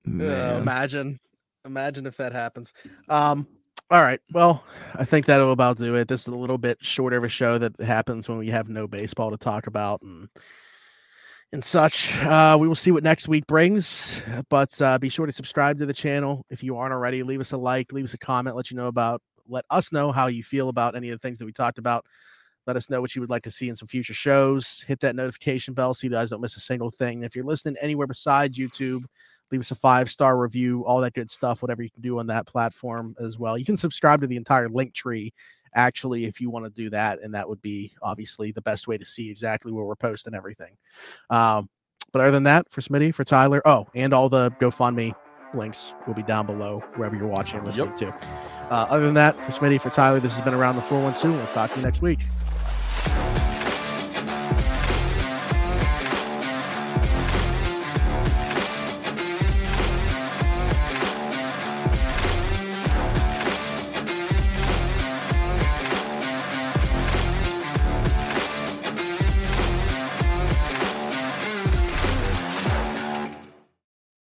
uh, imagine, imagine if that happens. Um, all right. Well, I think that'll about do it. This is a little bit shorter of a show that happens when we have no baseball to talk about and and such. Uh, we will see what next week brings, but uh, be sure to subscribe to the channel if you aren't already. Leave us a like, leave us a comment, let you know about, let us know how you feel about any of the things that we talked about. Let us know what you would like to see in some future shows. Hit that notification bell so you guys don't miss a single thing. And if you're listening anywhere besides YouTube, leave us a five star review, all that good stuff, whatever you can do on that platform as well. You can subscribe to the entire link tree actually if you want to do that and that would be obviously the best way to see exactly where we're posting everything um, but other than that for smitty for tyler oh and all the gofundme links will be down below wherever you're watching and listening yep. to uh, other than that for smitty for tyler this has been around the 412 we'll talk to you next week